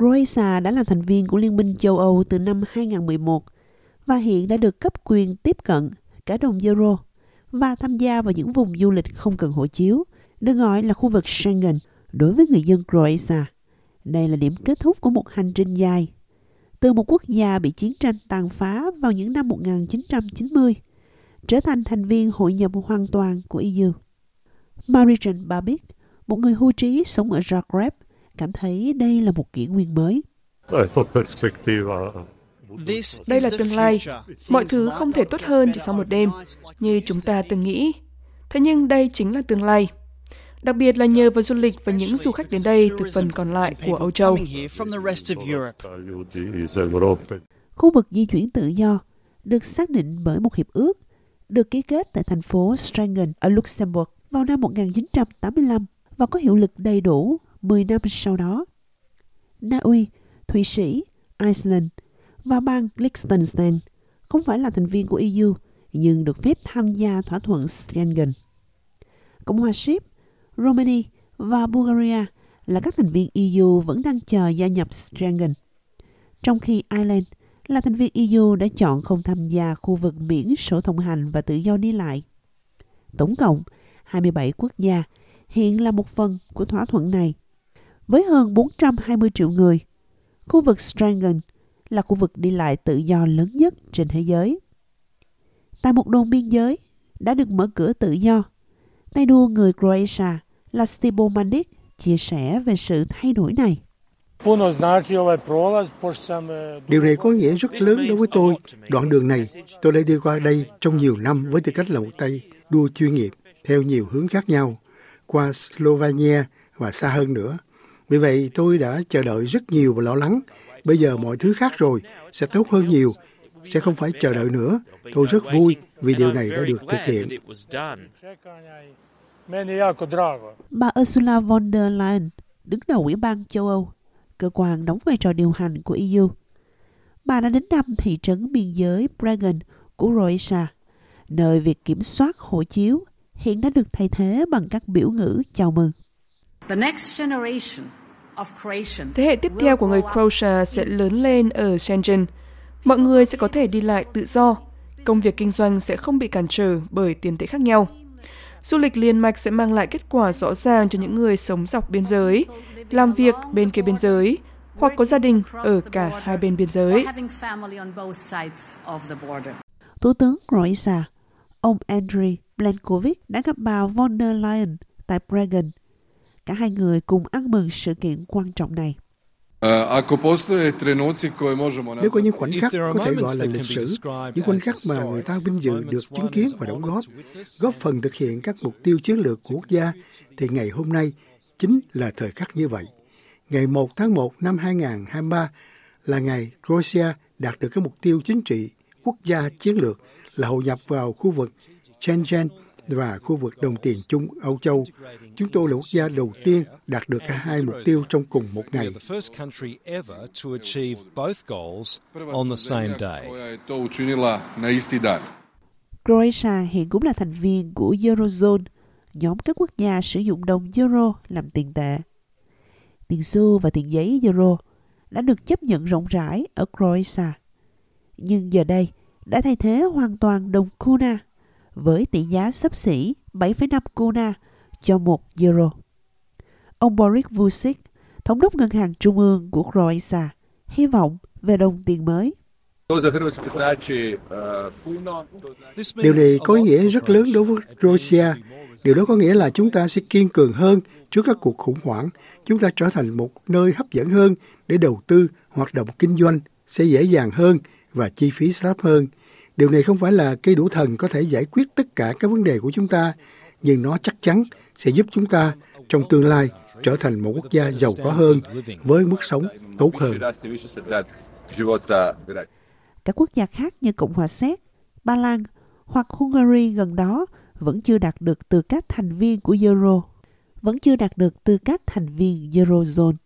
Croatia đã là thành viên của Liên minh châu Âu từ năm 2011 và hiện đã được cấp quyền tiếp cận cả đồng euro và tham gia vào những vùng du lịch không cần hộ chiếu, được gọi là khu vực Schengen đối với người dân Croatia. Đây là điểm kết thúc của một hành trình dài. Từ một quốc gia bị chiến tranh tàn phá vào những năm 1990, trở thành thành viên hội nhập hoàn toàn của EU. Marijan Babic, một người hưu trí sống ở Zagreb, cảm thấy đây là một kỷ nguyên mới. Đây là tương lai. Mọi thứ không thể tốt hơn chỉ sau một đêm, như chúng ta từng nghĩ. Thế nhưng đây chính là tương lai. Đặc biệt là nhờ vào du lịch và những du khách đến đây từ phần còn lại của Âu Châu. Khu vực di chuyển tự do được xác định bởi một hiệp ước được ký kết tại thành phố Schengen ở Luxembourg vào năm 1985 và có hiệu lực đầy đủ 10 năm sau đó. Na Uy, Thụy Sĩ, Iceland và bang Liechtenstein không phải là thành viên của EU nhưng được phép tham gia thỏa thuận Schengen. Cộng hòa Ship, Romania và Bulgaria là các thành viên EU vẫn đang chờ gia nhập Schengen. Trong khi Ireland là thành viên EU đã chọn không tham gia khu vực miễn sổ thông hành và tự do đi lại. Tổng cộng, 27 quốc gia hiện là một phần của thỏa thuận này. Với hơn 420 triệu người, khu vực Schengen là khu vực đi lại tự do lớn nhất trên thế giới. Tại một đồn biên giới đã được mở cửa tự do, tay đua người Croatia là Stibo Mandic chia sẻ về sự thay đổi này. Điều này có nghĩa rất lớn đối với tôi. Đoạn đường này, tôi đã đi qua đây trong nhiều năm với tư cách là một tay đua chuyên nghiệp theo nhiều hướng khác nhau, qua Slovenia và xa hơn nữa. Vì vậy, tôi đã chờ đợi rất nhiều và lo lắng. Bây giờ mọi thứ khác rồi, sẽ tốt hơn nhiều, sẽ không phải chờ đợi nữa. Tôi rất vui vì điều này đã được thực hiện. Bà Ursula von der Leyen, đứng đầu Ủy ban châu Âu, cơ quan đóng vai trò điều hành của EU. Bà đã đến thăm thị trấn biên giới Bregan của Croatia, nơi việc kiểm soát hộ chiếu hiện đã được thay thế bằng các biểu ngữ chào mừng. Thế hệ tiếp theo của người Croatia sẽ lớn lên ở Schengen. Mọi người sẽ có thể đi lại tự do. Công việc kinh doanh sẽ không bị cản trở bởi tiền tệ khác nhau. Du lịch liên mạch sẽ mang lại kết quả rõ ràng cho những người sống dọc biên giới, làm việc bên kia biên giới, hoặc có gia đình ở cả hai bên biên giới. Thủ tướng Croatia, ông Andriy Plenkovic đã gặp bà von der Leyen tại Bregan. Cả hai người cùng ăn mừng sự kiện quan trọng này. Nếu có những khoảnh khắc có thể gọi là lịch sử, những khoảnh khắc mà người ta vinh dự được chứng kiến và đóng góp, góp phần thực hiện các mục tiêu chiến lược của quốc gia, thì ngày hôm nay chính là thời khắc như vậy. Ngày 1 tháng 1 năm 2023 là ngày Croatia đạt được cái mục tiêu chính trị quốc gia chiến lược là hội nhập vào khu vực Schengen và khu vực đồng tiền chung Âu Châu. Chúng tôi là quốc gia đầu tiên đạt được cả hai mục tiêu trong cùng một ngày. Croatia hiện cũng là thành viên của Eurozone, nhóm các quốc gia sử dụng đồng euro làm tiền tệ. Tiền xu và tiền giấy euro đã được chấp nhận rộng rãi ở Croatia. Nhưng giờ đây đã thay thế hoàn toàn đồng kuna với tỷ giá sấp xỉ 7,5 kuna cho một euro. Ông Boris Vucic, thống đốc ngân hàng trung ương của Croatia, hy vọng về đồng tiền mới. Điều này có ý nghĩa rất lớn đối với Croatia. Điều đó có nghĩa là chúng ta sẽ kiên cường hơn trước các cuộc khủng hoảng. Chúng ta trở thành một nơi hấp dẫn hơn để đầu tư, hoạt động kinh doanh sẽ dễ dàng hơn và chi phí thấp hơn. Điều này không phải là cây đủ thần có thể giải quyết tất cả các vấn đề của chúng ta, nhưng nó chắc chắn sẽ giúp chúng ta trong tương lai trở thành một quốc gia giàu có hơn với mức sống tốt hơn. Các quốc gia khác như Cộng hòa Séc, Ba Lan hoặc Hungary gần đó vẫn chưa đạt được tư cách thành viên của Euro, vẫn chưa đạt được tư cách thành viên Eurozone.